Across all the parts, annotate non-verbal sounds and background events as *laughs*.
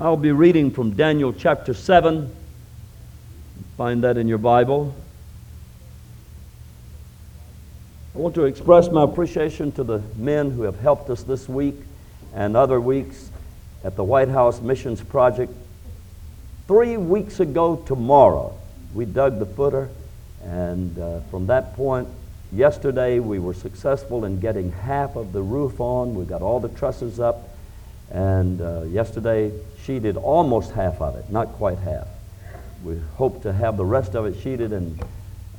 I'll be reading from Daniel chapter 7. Find that in your Bible. I want to express my appreciation to the men who have helped us this week and other weeks at the White House Missions Project. Three weeks ago tomorrow, we dug the footer, and uh, from that point, yesterday we were successful in getting half of the roof on. We got all the trusses up, and uh, yesterday did almost half of it, not quite half. We hope to have the rest of it sheeted and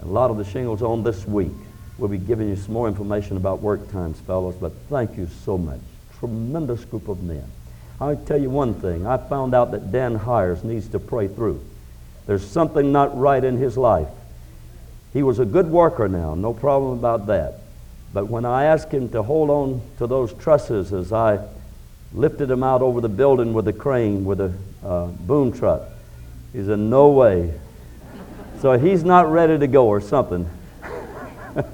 a lot of the shingles on this week. We'll be giving you some more information about work times, fellows, but thank you so much. Tremendous group of men. I'll tell you one thing. I found out that Dan Hires needs to pray through. There's something not right in his life. He was a good worker now, no problem about that. But when I asked him to hold on to those trusses as I lifted him out over the building with a crane, with a uh, boom truck, he said, No way. so he's not ready to go or something. *laughs*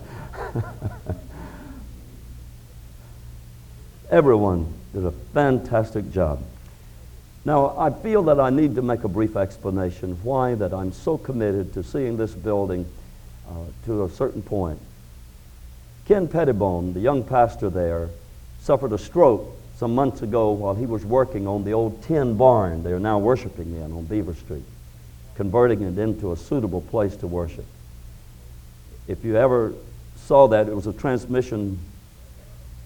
Everyone did a fantastic job. Now, I feel that I need to make a brief explanation why that I'm so committed to seeing this building uh, to a certain point. Ken Pettibone, the young pastor there, suffered a stroke some months ago while he was working on the old tin barn they are now worshiping in on Beaver Street, converting it into a suitable place to worship. If you ever saw that, it was a transmission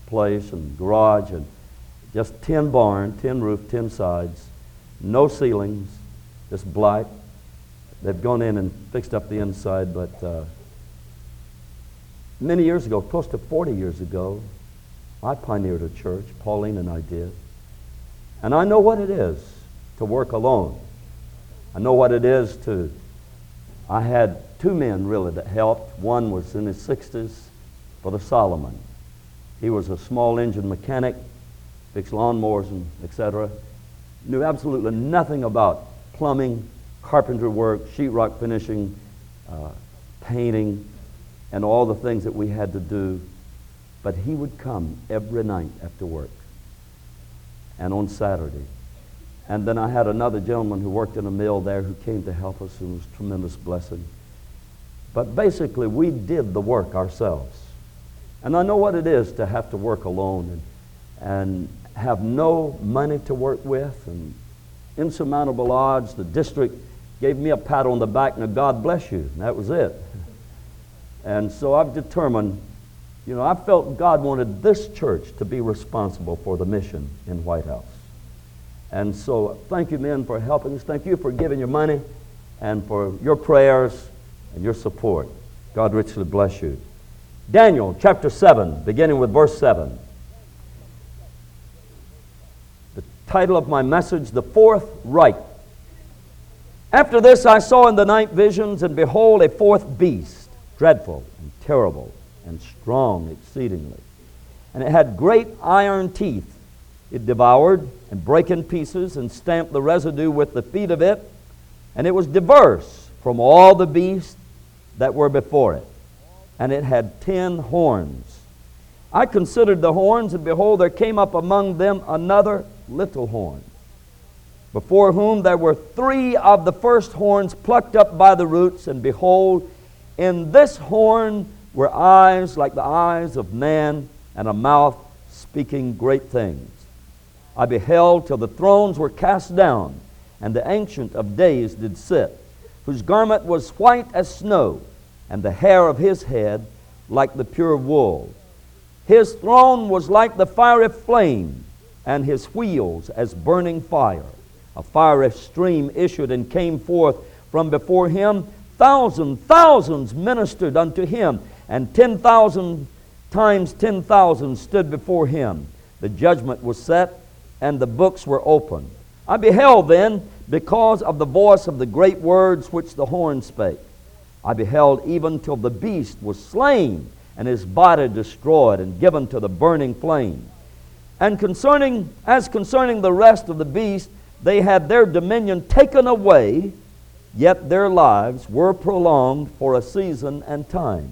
place and garage and just tin barn, tin roof, tin sides, no ceilings, just black. They've gone in and fixed up the inside, but uh, many years ago, close to 40 years ago, I pioneered a church. Pauline and I did. And I know what it is to work alone. I know what it is to. I had two men really that helped. One was in his 60s, Brother Solomon. He was a small engine mechanic, fixed lawnmowers and etc. Knew absolutely nothing about plumbing, carpentry work, sheetrock finishing, uh, painting, and all the things that we had to do. But he would come every night after work and on Saturday. And then I had another gentleman who worked in a mill there who came to help us and was a tremendous blessing. But basically, we did the work ourselves. And I know what it is to have to work alone and, and have no money to work with and insurmountable odds. The district gave me a pat on the back and a God bless you. And that was it. *laughs* And so I've determined, you know, I felt God wanted this church to be responsible for the mission in White House. And so thank you, men, for helping us. Thank you for giving your money and for your prayers and your support. God richly bless you. Daniel chapter 7, beginning with verse 7. The title of my message, The Fourth Reich. After this I saw in the night visions, and behold, a fourth beast, dreadful and terrible and strong exceedingly. And it had great iron teeth. It devoured and brake in pieces and stamped the residue with the feet of it. And it was diverse from all the beasts that were before it. And it had ten horns. I considered the horns, and behold, there came up among them another little horn, before whom there were three of the first horns plucked up by the roots, and behold, in this horn were eyes like the eyes of man, and a mouth speaking great things. I beheld till the thrones were cast down, and the Ancient of Days did sit, whose garment was white as snow, and the hair of his head like the pure wool. His throne was like the fiery flame, and his wheels as burning fire. A fiery stream issued and came forth from before him. Thousand thousands ministered unto him, and ten thousand times ten thousand stood before him. The judgment was set, and the books were opened. I beheld then, because of the voice of the great words which the horn spake. I beheld even till the beast was slain, and his body destroyed and given to the burning flame. And concerning, as concerning the rest of the beasts, they had their dominion taken away, yet their lives were prolonged for a season and time.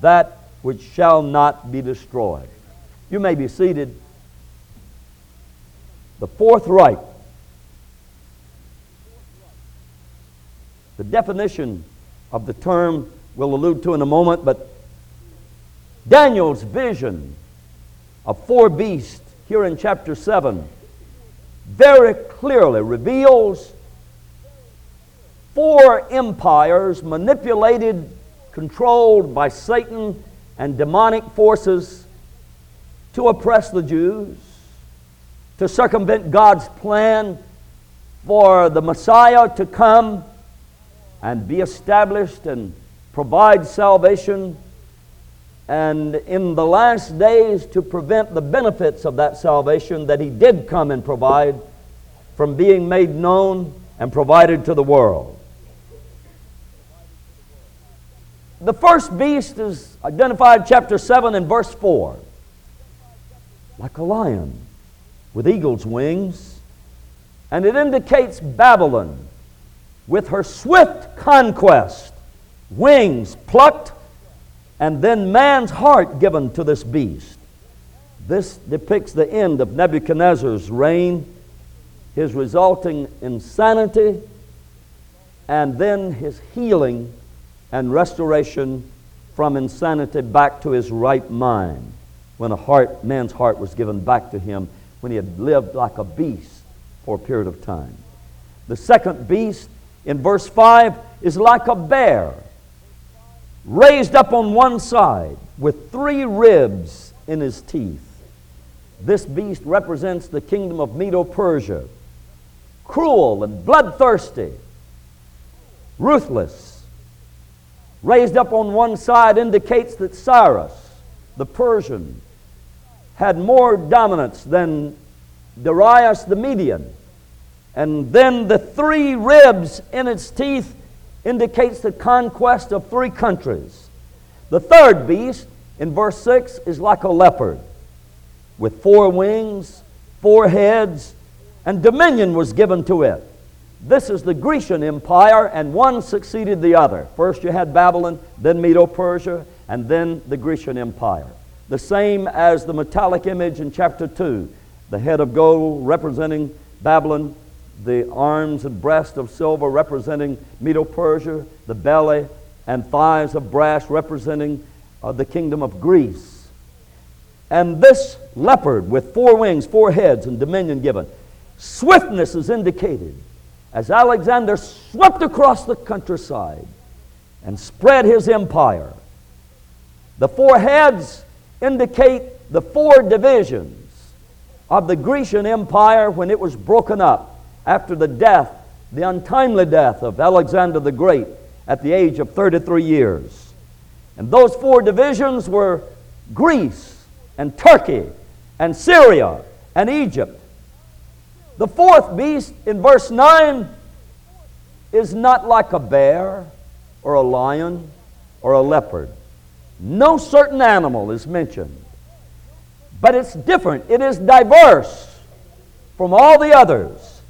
that which shall not be destroyed. You may be seated. The Fourth Reich. The definition of the term we'll allude to in a moment, but Daniel's vision of four beasts here in chapter 7 very clearly reveals four empires manipulated, controlled by Satan and demonic forces to oppress the Jews, to circumvent God's plan for the Messiah to come and be established and provide salvation, and in the last days to prevent the benefits of that salvation that He did come and provide from being made known and provided to the world. The first beast is identified chapter 7 and verse 4 like a lion with eagle's wings, and it indicates Babylon with her swift conquest, wings plucked, and then man's heart given to this beast. This depicts the end of Nebuchadnezzar's reign, his resulting insanity, and then his healing and restoration from insanity back to his right mind when a heart, man's heart was given back to him when he had lived like a beast for a period of time. The second beast in verse 5 is like a bear raised up on one side with three ribs in his teeth. This beast represents the kingdom of Medo Persia, cruel and bloodthirsty, ruthless, raised up on one side indicates that Cyrus, the Persian, had more dominance than Darius the Median. And then the three ribs in its teeth indicates the conquest of three countries. The third beast in verse 6 is like a leopard with four wings, four heads, and dominion was given to it. This is the Grecian Empire, and one succeeded the other. First you had Babylon, then Medo Persia, and then the Grecian Empire. The same as the metallic image in chapter 2 the head of gold representing Babylon, the arms and breast of silver representing Medo Persia, the belly and thighs of brass representing uh, the kingdom of Greece. And this leopard with four wings, four heads, and dominion given, swiftness is indicated as Alexander swept across the countryside and spread his empire. The four heads indicate the four divisions of the Grecian Empire when it was broken up after the death, the untimely death of Alexander the Great at the age of 33 years. And those four divisions were Greece and Turkey and Syria and Egypt the fourth beast in verse 9 is not like a bear or a lion or a leopard. No certain animal is mentioned. But it's different, it is diverse from all the others.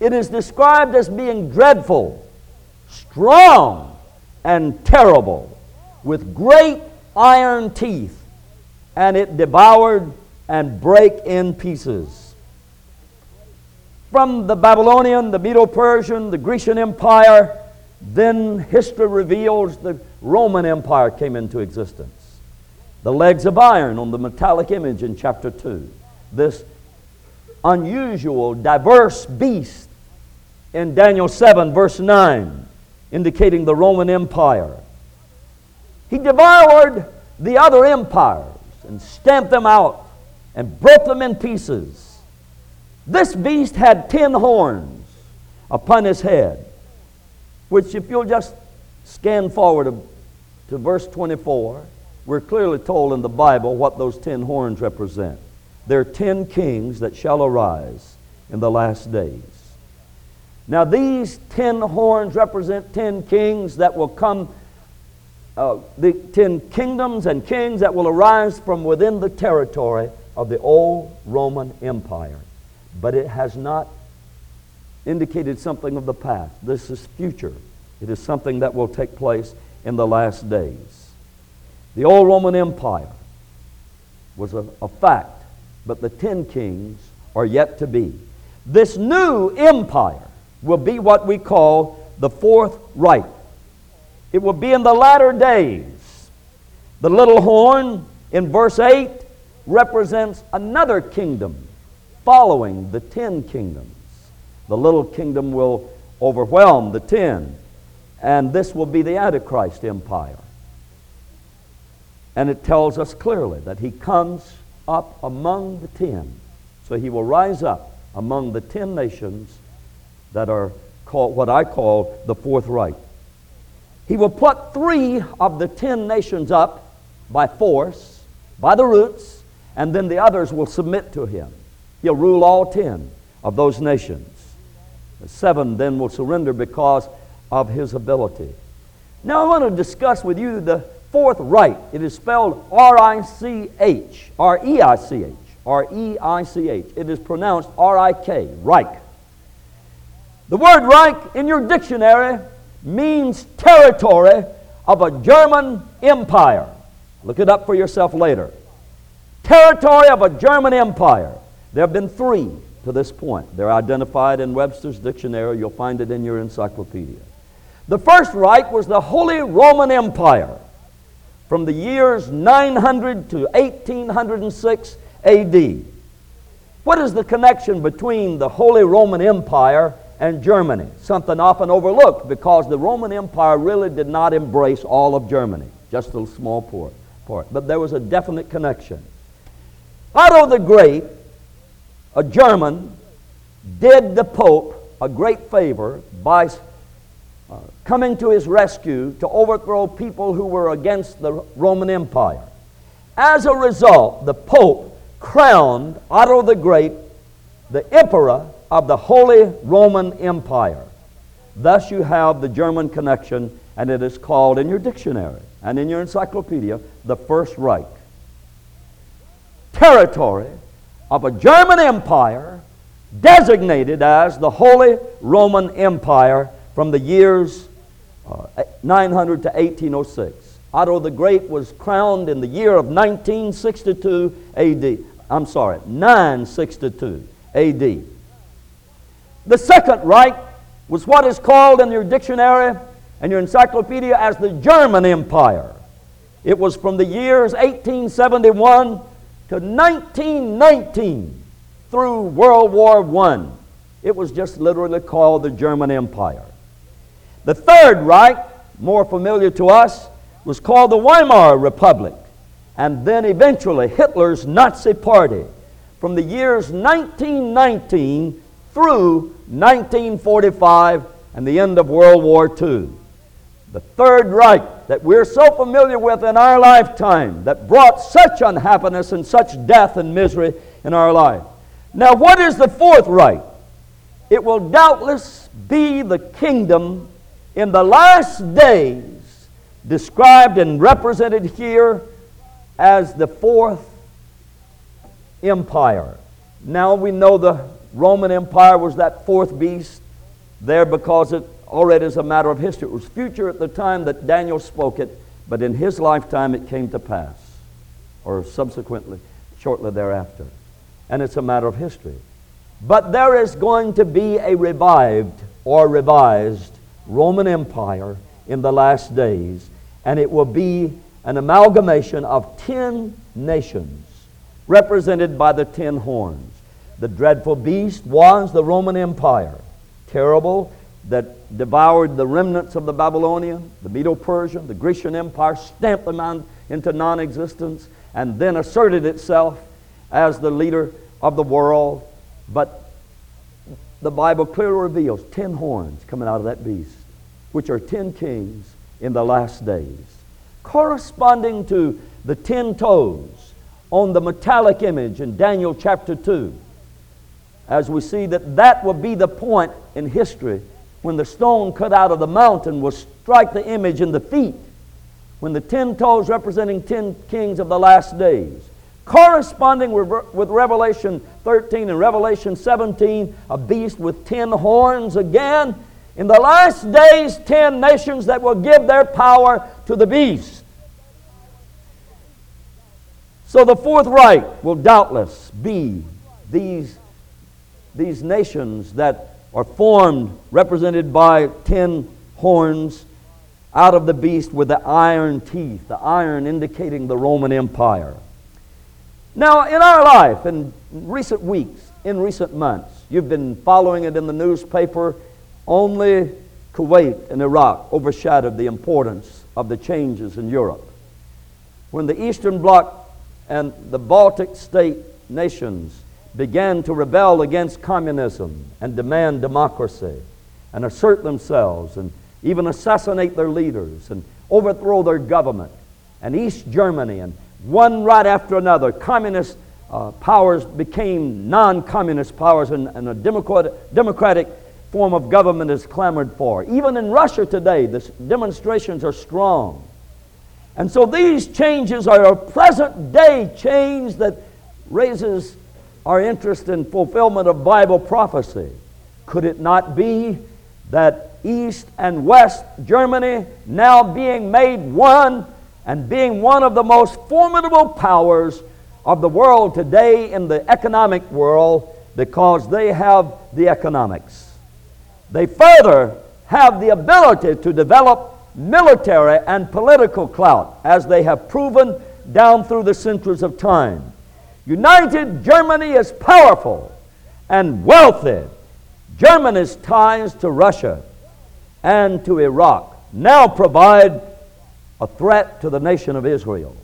It is described as being dreadful, strong, and terrible, with great iron teeth, and it devoured and brake in pieces from the Babylonian, the Medo Persian, the Grecian Empire, then history reveals the Roman Empire came into existence. The legs of iron on the metallic image in chapter 2. This unusual, diverse beast in Daniel 7, verse 9, indicating the Roman Empire. He devoured the other empires and stamped them out and broke them in pieces. This beast had ten horns upon his head, which, if you'll just scan forward to, to verse 24, we're clearly told in the Bible what those ten horns represent. There are ten kings that shall arise in the last days. Now, these ten horns represent ten kings that will come, uh, the ten kingdoms and kings that will arise from within the territory of the old Roman Empire. But it has not indicated something of the past. This is future. It is something that will take place in the last days. The old Roman Empire was a, a fact, but the ten kings are yet to be. This new empire will be what we call the Fourth Reich. It will be in the latter days. The little horn in verse 8 represents another kingdom following the ten kingdoms. The little kingdom will overwhelm the ten, and this will be the Antichrist empire. And it tells us clearly that he comes up among the ten. So he will rise up among the ten nations that are called what I call the Fourth Reich. He will put three of the ten nations up by force, by the roots, and then the others will submit to him. He'll rule all ten of those nations. The seven then will surrender because of his ability. Now I want to discuss with you the Fourth Reich. It is spelled R I C H, R E I C H, R E I C H. It is pronounced R I K, Reich. The word Reich in your dictionary means territory of a German empire. Look it up for yourself later. Territory of a German empire. There have been three to this point. They're identified in Webster's dictionary. You'll find it in your encyclopedia. The first Reich was the Holy Roman Empire from the years 900 to 1806 AD. What is the connection between the Holy Roman Empire and Germany? Something often overlooked because the Roman Empire really did not embrace all of Germany, just a small part. But there was a definite connection. Otto the Great, a German, did the Pope a great favor by uh, coming to his rescue to overthrow people who were against the Roman Empire. As a result, the Pope crowned Otto the Great the emperor of the Holy Roman Empire. Thus, you have the German connection, and it is called in your dictionary and in your encyclopedia the First Reich. Territory of a German empire designated as the Holy Roman Empire from the years uh, 900 to 1806. Otto the Great was crowned in the year of 1962 AD. I'm sorry, 962 AD. The Second Reich was what is called in your dictionary and your encyclopedia as the German Empire. It was from the years 1871 to 1919 through World War I. It was just literally called the German Empire. The Third Reich, more familiar to us, was called the Weimar Republic, and then eventually Hitler's Nazi Party from the years 1919 through 1945 and the end of World War II. The Third Reich that we're so familiar with in our lifetime that brought such unhappiness and such death and misery in our life. Now, what is the Fourth Reich? It will doubtless be the kingdom in the last days, described and represented here as the fourth empire. Now we know the Roman Empire was that fourth beast there because it already is a matter of history. It was future at the time that Daniel spoke it, but in his lifetime it came to pass, or subsequently, shortly thereafter. And it's a matter of history. But there is going to be a revived or revised Roman Empire in the last days, and it will be an amalgamation of ten nations represented by the ten horns. The dreadful beast was the Roman Empire, terrible, that devoured the remnants of the Babylonian, the Medo Persian, the Grecian Empire, stamped them on into non existence, and then asserted itself as the leader of the world. But the Bible clearly reveals ten horns coming out of that beast which are ten kings in the last days. Corresponding to the ten toes on the metallic image in Daniel chapter 2, as we see that that will be the point in history when the stone cut out of the mountain will strike the image in the feet, when the ten toes representing ten kings of the last days. Corresponding with Revelation 13 and Revelation 17, a beast with ten horns again. In the last days, ten nations that will give their power to the beast. So the Fourth Reich will doubtless be these, these nations that are formed, represented by ten horns out of the beast with the iron teeth, the iron indicating the Roman Empire. Now, in our life, in recent weeks, in recent months, you've been following it in the newspaper, only Kuwait and Iraq overshadowed the importance of the changes in Europe. When the Eastern Bloc and the Baltic state nations began to rebel against communism and demand democracy and assert themselves and even assassinate their leaders and overthrow their government. And East Germany and one right after another, communist uh, powers became non communist powers, and, and a democratic, democratic form of government is clamored for. Even in Russia today, the demonstrations are strong. And so these changes are a present day change that raises our interest in fulfillment of Bible prophecy. Could it not be that East and West Germany, now being made one and being one of the most formidable powers of the world today in the economic world, because they have the economics. They further have the ability to develop military and political clout, as they have proven down through the centuries of time. United Germany is powerful and wealthy. Germany's ties to Russia and to Iraq now provide a threat to the nation of Israel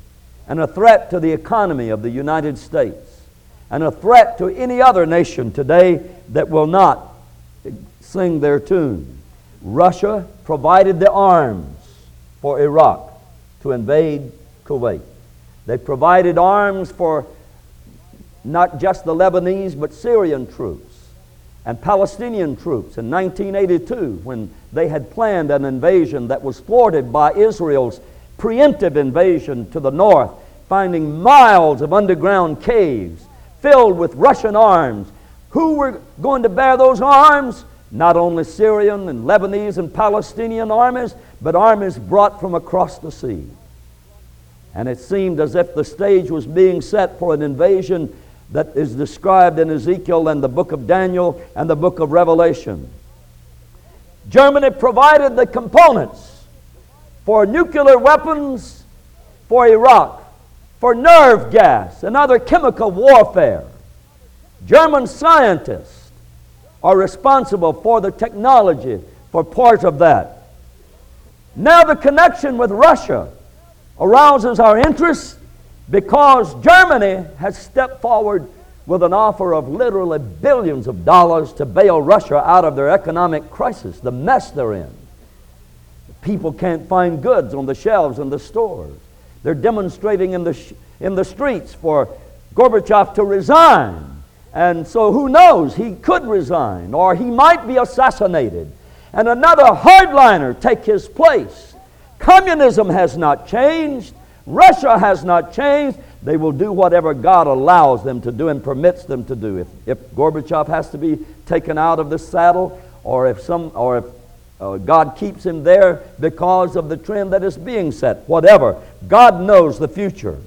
and a threat to the economy of the United States and a threat to any other nation today that will not sing their tune. Russia provided the arms for Iraq to invade Kuwait. They provided arms for not just the Lebanese, but Syrian troops and Palestinian troops in 1982 when they had planned an invasion that was thwarted by Israel's preemptive invasion to the north, finding miles of underground caves filled with Russian arms. Who were going to bear those arms? not only Syrian and Lebanese and Palestinian armies, but armies brought from across the sea. And it seemed as if the stage was being set for an invasion that is described in Ezekiel and the book of Daniel and the book of Revelation. Germany provided the components for nuclear weapons for Iraq, for nerve gas and other chemical warfare. German scientists are responsible for the technology for part of that. Now, the connection with Russia arouses our interest because Germany has stepped forward with an offer of literally billions of dollars to bail Russia out of their economic crisis, the mess they're in. People can't find goods on the shelves in the stores. They're demonstrating in the, sh- in the streets for Gorbachev to resign. And so who knows? He could resign or he might be assassinated and another hardliner take his place. Communism has not changed. Russia has not changed. They will do whatever God allows them to do and permits them to do. If, if Gorbachev has to be taken out of the saddle, or if, some, or if uh, God keeps him there because of the trend that is being set, whatever, God knows the future.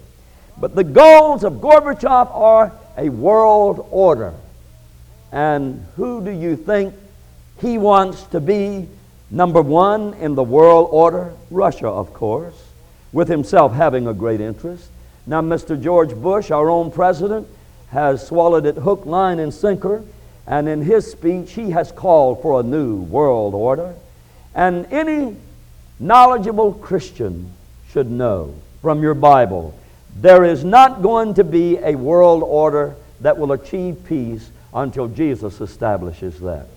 But the goals of Gorbachev are a world order. And who do you think he wants to be number one in the world order? Russia, of course, with himself having a great interest. Now, Mr. George Bush, our own president, has swallowed it hook, line, and sinker. And in his speech, he has called for a new world order. And any knowledgeable Christian should know from your Bible there is not going to be a world order that will achieve peace until Jesus establishes that.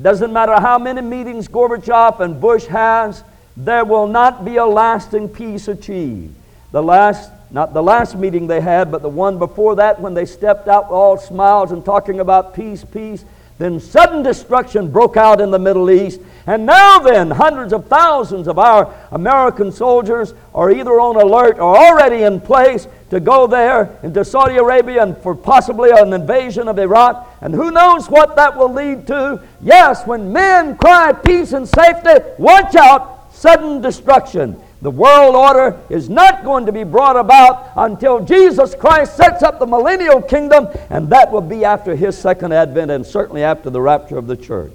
Doesn't matter how many meetings Gorbachev and Bush has, there will not be a lasting peace achieved. The last not the last meeting they had, but the one before that when they stepped out all smiles and talking about peace, peace. Then sudden destruction broke out in the Middle East. And now, then, hundreds of thousands of our American soldiers are either on alert or already in place to go there into Saudi Arabia and for possibly an invasion of Iraq. And who knows what that will lead to? Yes, when men cry peace and safety, watch out, sudden destruction. The world order is not going to be brought about until Jesus Christ sets up the millennial kingdom, and that will be after his second advent and certainly after the rapture of the church.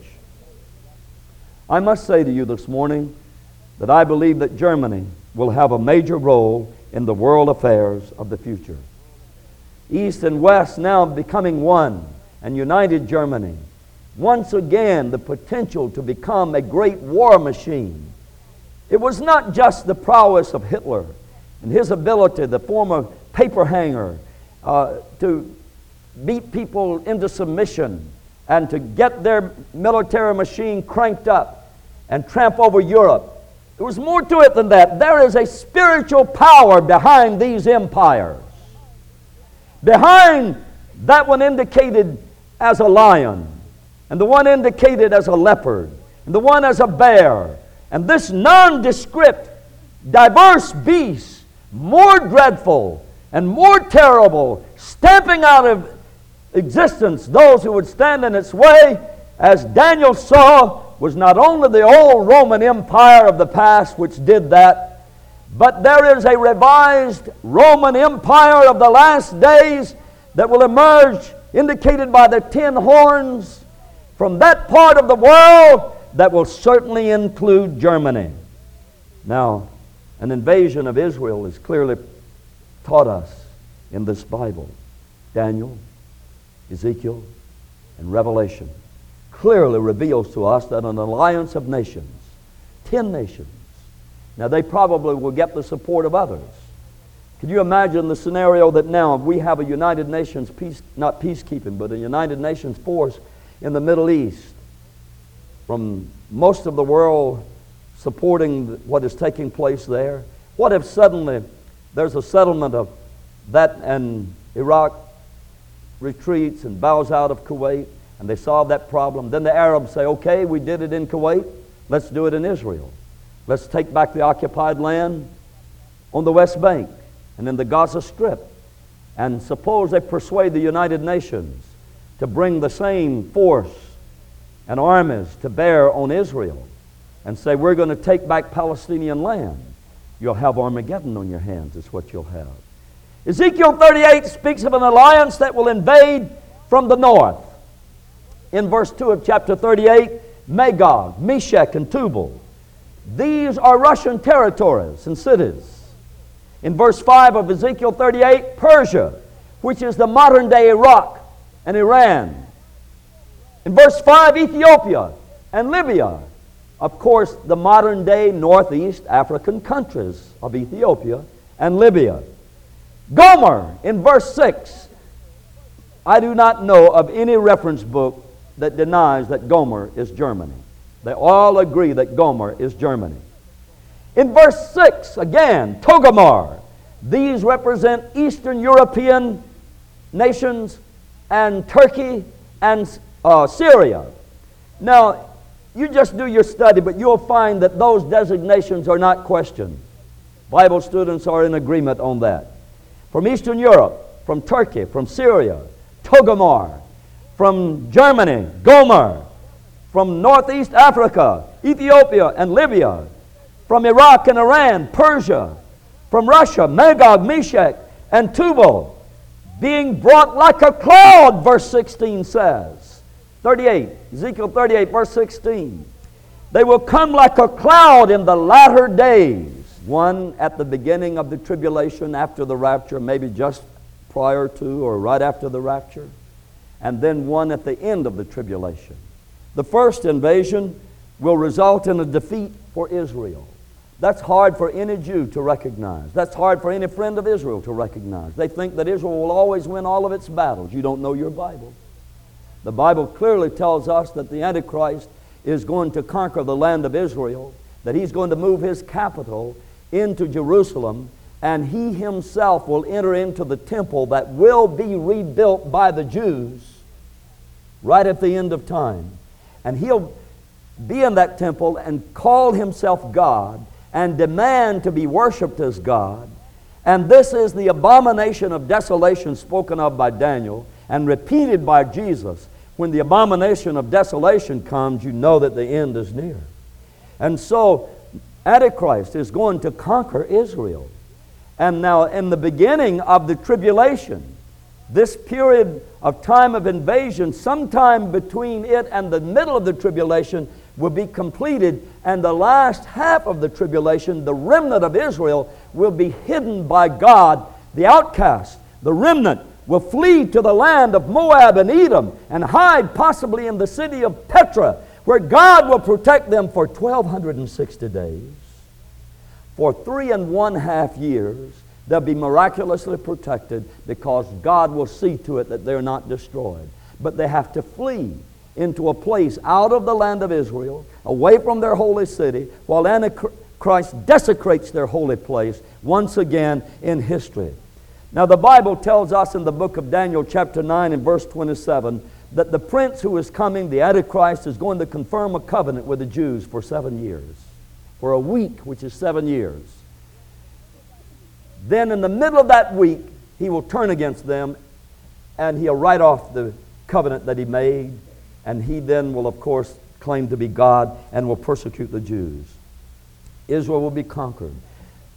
I must say to you this morning that I believe that Germany will have a major role in the world affairs of the future. East and West now becoming one and united Germany. Once again, the potential to become a great war machine it was not just the prowess of Hitler and his ability, the former paper hanger, uh, to beat people into submission and to get their military machine cranked up and tramp over Europe. There was more to it than that. There is a spiritual power behind these empires. Behind that one indicated as a lion, and the one indicated as a leopard, and the one as a bear, and this nondescript, diverse beast, more dreadful and more terrible, stamping out of existence those who would stand in its way, as Daniel saw, was not only the old Roman Empire of the past which did that, but there is a revised Roman Empire of the last days that will emerge, indicated by the ten horns, from that part of the world that will certainly include Germany. Now, an invasion of Israel is clearly taught us in this Bible. Daniel, Ezekiel, and Revelation clearly reveals to us that an alliance of nations, ten nations, now they probably will get the support of others. Can you imagine the scenario that now we have a United Nations peace, not peacekeeping, but a United Nations force in the Middle East? From most of the world supporting what is taking place there? What if suddenly there's a settlement of that and Iraq retreats and bows out of Kuwait and they solve that problem? Then the Arabs say, okay, we did it in Kuwait, let's do it in Israel. Let's take back the occupied land on the West Bank and in the Gaza Strip. And suppose they persuade the United Nations to bring the same force and armies to bear on Israel and say, We're going to take back Palestinian land, you'll have Armageddon on your hands, is what you'll have. Ezekiel 38 speaks of an alliance that will invade from the north. In verse 2 of chapter 38, Magog, Meshech, and Tubal. These are Russian territories and cities. In verse 5 of Ezekiel 38, Persia, which is the modern day Iraq and Iran. In verse 5, Ethiopia and Libya. Of course, the modern day northeast African countries of Ethiopia and Libya. Gomer in verse 6. I do not know of any reference book that denies that Gomer is Germany. They all agree that Gomer is Germany. In verse 6, again, Togarmah. These represent Eastern European nations and Turkey and uh, Syria. Now, you just do your study, but you'll find that those designations are not questioned. Bible students are in agreement on that. From Eastern Europe, from Turkey, from Syria, Togarmah, from Germany, Gomer, from Northeast Africa, Ethiopia, and Libya, from Iraq and Iran, Persia, from Russia, Magog, Meshech, and Tubal, being brought like a cloud, verse 16 says. 38, Ezekiel 38, verse 16. They will come like a cloud in the latter days. One at the beginning of the tribulation after the rapture, maybe just prior to or right after the rapture, and then one at the end of the tribulation. The first invasion will result in a defeat for Israel. That's hard for any Jew to recognize. That's hard for any friend of Israel to recognize. They think that Israel will always win all of its battles. You don't know your Bible. The Bible clearly tells us that the Antichrist is going to conquer the land of Israel, that he's going to move his capital into Jerusalem, and he himself will enter into the temple that will be rebuilt by the Jews right at the end of time. And he'll be in that temple and call himself God and demand to be worshiped as God. And this is the abomination of desolation spoken of by Daniel and repeated by Jesus. When the abomination of desolation comes, you know that the end is near. And so, Antichrist is going to conquer Israel. And now, in the beginning of the tribulation, this period of time of invasion, sometime between it and the middle of the tribulation, will be completed, and the last half of the tribulation, the remnant of Israel, will be hidden by God. The outcast, the remnant, will flee to the land of Moab and Edom and hide possibly in the city of Petra, where God will protect them for 1,260 days. For three and one half years, they'll be miraculously protected because God will see to it that they're not destroyed. But they have to flee into a place out of the land of Israel, away from their holy city, while Antichrist desecrates their holy place once again in history. Now, the Bible tells us in the book of Daniel, chapter 9, and verse 27, that the prince who is coming, the Antichrist, is going to confirm a covenant with the Jews for seven years, for a week, which is seven years. Then, in the middle of that week, he will turn against them and he'll write off the covenant that he made and he then will, of course, claim to be God and will persecute the Jews. Israel will be conquered.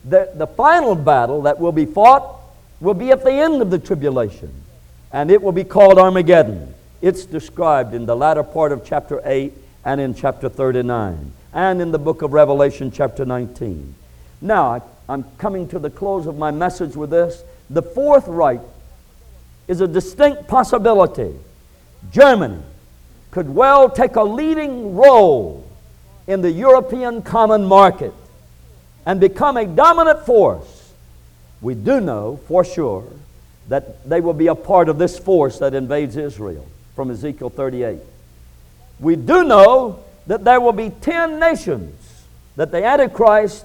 The, the final battle that will be fought will be at the end of the tribulation, and it will be called Armageddon. It's described in the latter part of chapter 8 and in chapter 39 and in the book of Revelation, chapter 19. Now, I'm coming to the close of my message with this. The fourth Reich is a distinct possibility. Germany, could well take a leading role in the European common market and become a dominant force, we do know for sure that they will be a part of this force that invades Israel from Ezekiel 38. We do know that there will be 10 nations that the Antichrist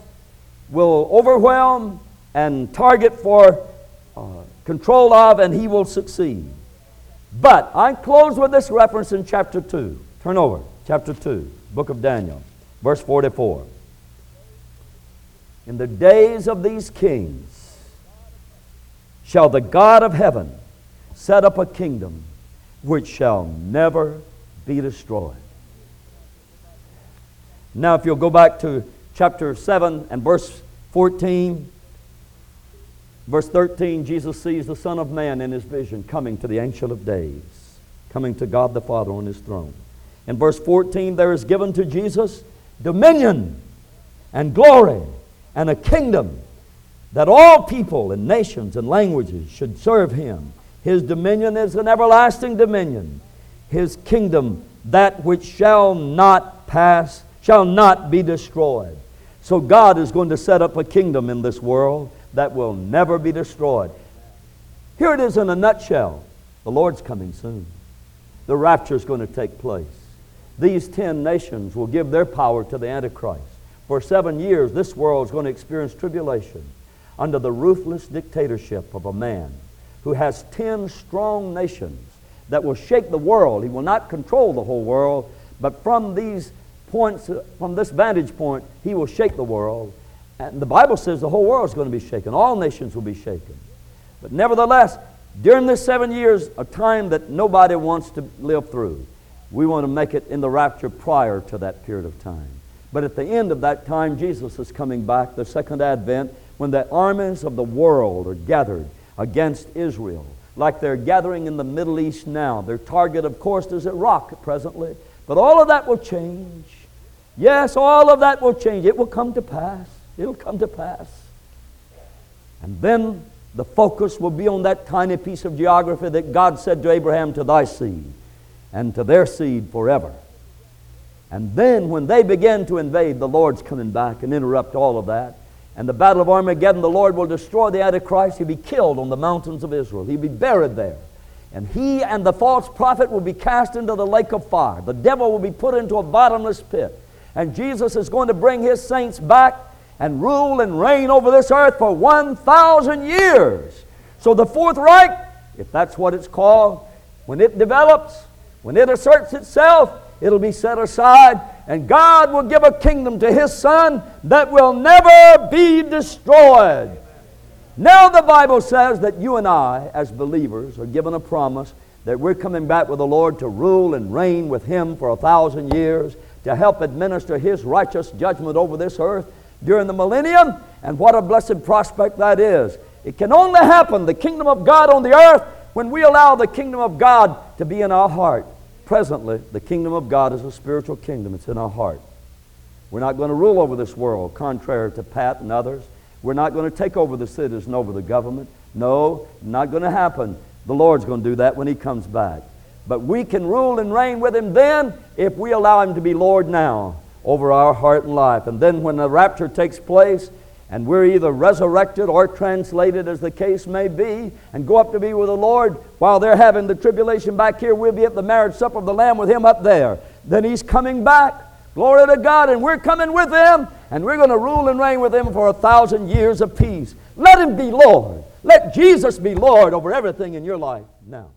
will overwhelm and target for uh, control of, and he will succeed. But I close with this reference in chapter 2. Turn over, chapter 2, book of Daniel, verse 44. In the days of these kings shall the God of heaven set up a kingdom which shall never be destroyed. Now, if you'll go back to chapter 7 and verse 14, Verse 13, Jesus sees the Son of Man in his vision coming to the Ancient of Days, coming to God the Father on his throne. In verse 14, there is given to Jesus dominion and glory and a kingdom that all people and nations and languages should serve him. His dominion is an everlasting dominion. His kingdom, that which shall not pass, shall not be destroyed. So God is going to set up a kingdom in this world that will never be destroyed. Here it is in a nutshell. The Lord's coming soon. The rapture is going to take place. These ten nations will give their power to the Antichrist. For seven years, this world is going to experience tribulation under the ruthless dictatorship of a man who has ten strong nations that will shake the world. He will not control the whole world, but from these points, from this vantage point, he will shake the world and the Bible says the whole world is going to be shaken. All nations will be shaken. But nevertheless, during this seven years, a time that nobody wants to live through, we want to make it in the rapture prior to that period of time. But at the end of that time, Jesus is coming back, the second advent, when the armies of the world are gathered against Israel, like they're gathering in the Middle East now. Their target, of course, is Iraq presently. But all of that will change. Yes, all of that will change. It will come to pass. It'll come to pass. And then the focus will be on that tiny piece of geography that God said to Abraham, to thy seed, and to their seed forever. And then when they begin to invade, the Lord's coming back and interrupt all of that. And the battle of Armageddon, the Lord will destroy the Antichrist. He'll be killed on the mountains of Israel. He'll be buried there. And he and the false prophet will be cast into the lake of fire. The devil will be put into a bottomless pit. And Jesus is going to bring his saints back and rule and reign over this earth for 1,000 years. So the Fourth Reich, if that's what it's called, when it develops, when it asserts itself, it'll be set aside, and God will give a kingdom to His Son that will never be destroyed. Now, the Bible says that you and I, as believers, are given a promise that we're coming back with the Lord to rule and reign with Him for a thousand years, to help administer His righteous judgment over this earth during the millennium. And what a blessed prospect that is. It can only happen, the kingdom of God on the earth, when we allow the kingdom of God to be in our heart. Presently, the kingdom of God is a spiritual kingdom, it's in our heart. We're not going to rule over this world, contrary to Pat and others. We're not going to take over the cities and over the government. No, not going to happen. The Lord's going to do that when He comes back. But we can rule and reign with Him then if we allow Him to be Lord now over our heart and life. And then when the rapture takes place, and we're either resurrected or translated, as the case may be, and go up to be with the Lord while they're having the tribulation back here, we'll be at the marriage supper of the Lamb with Him up there. Then He's coming back. Glory to God, and we're coming with Him, and we're going to rule and reign with Him for a thousand years of peace. Let Him be Lord. Let Jesus be Lord over everything in your life now.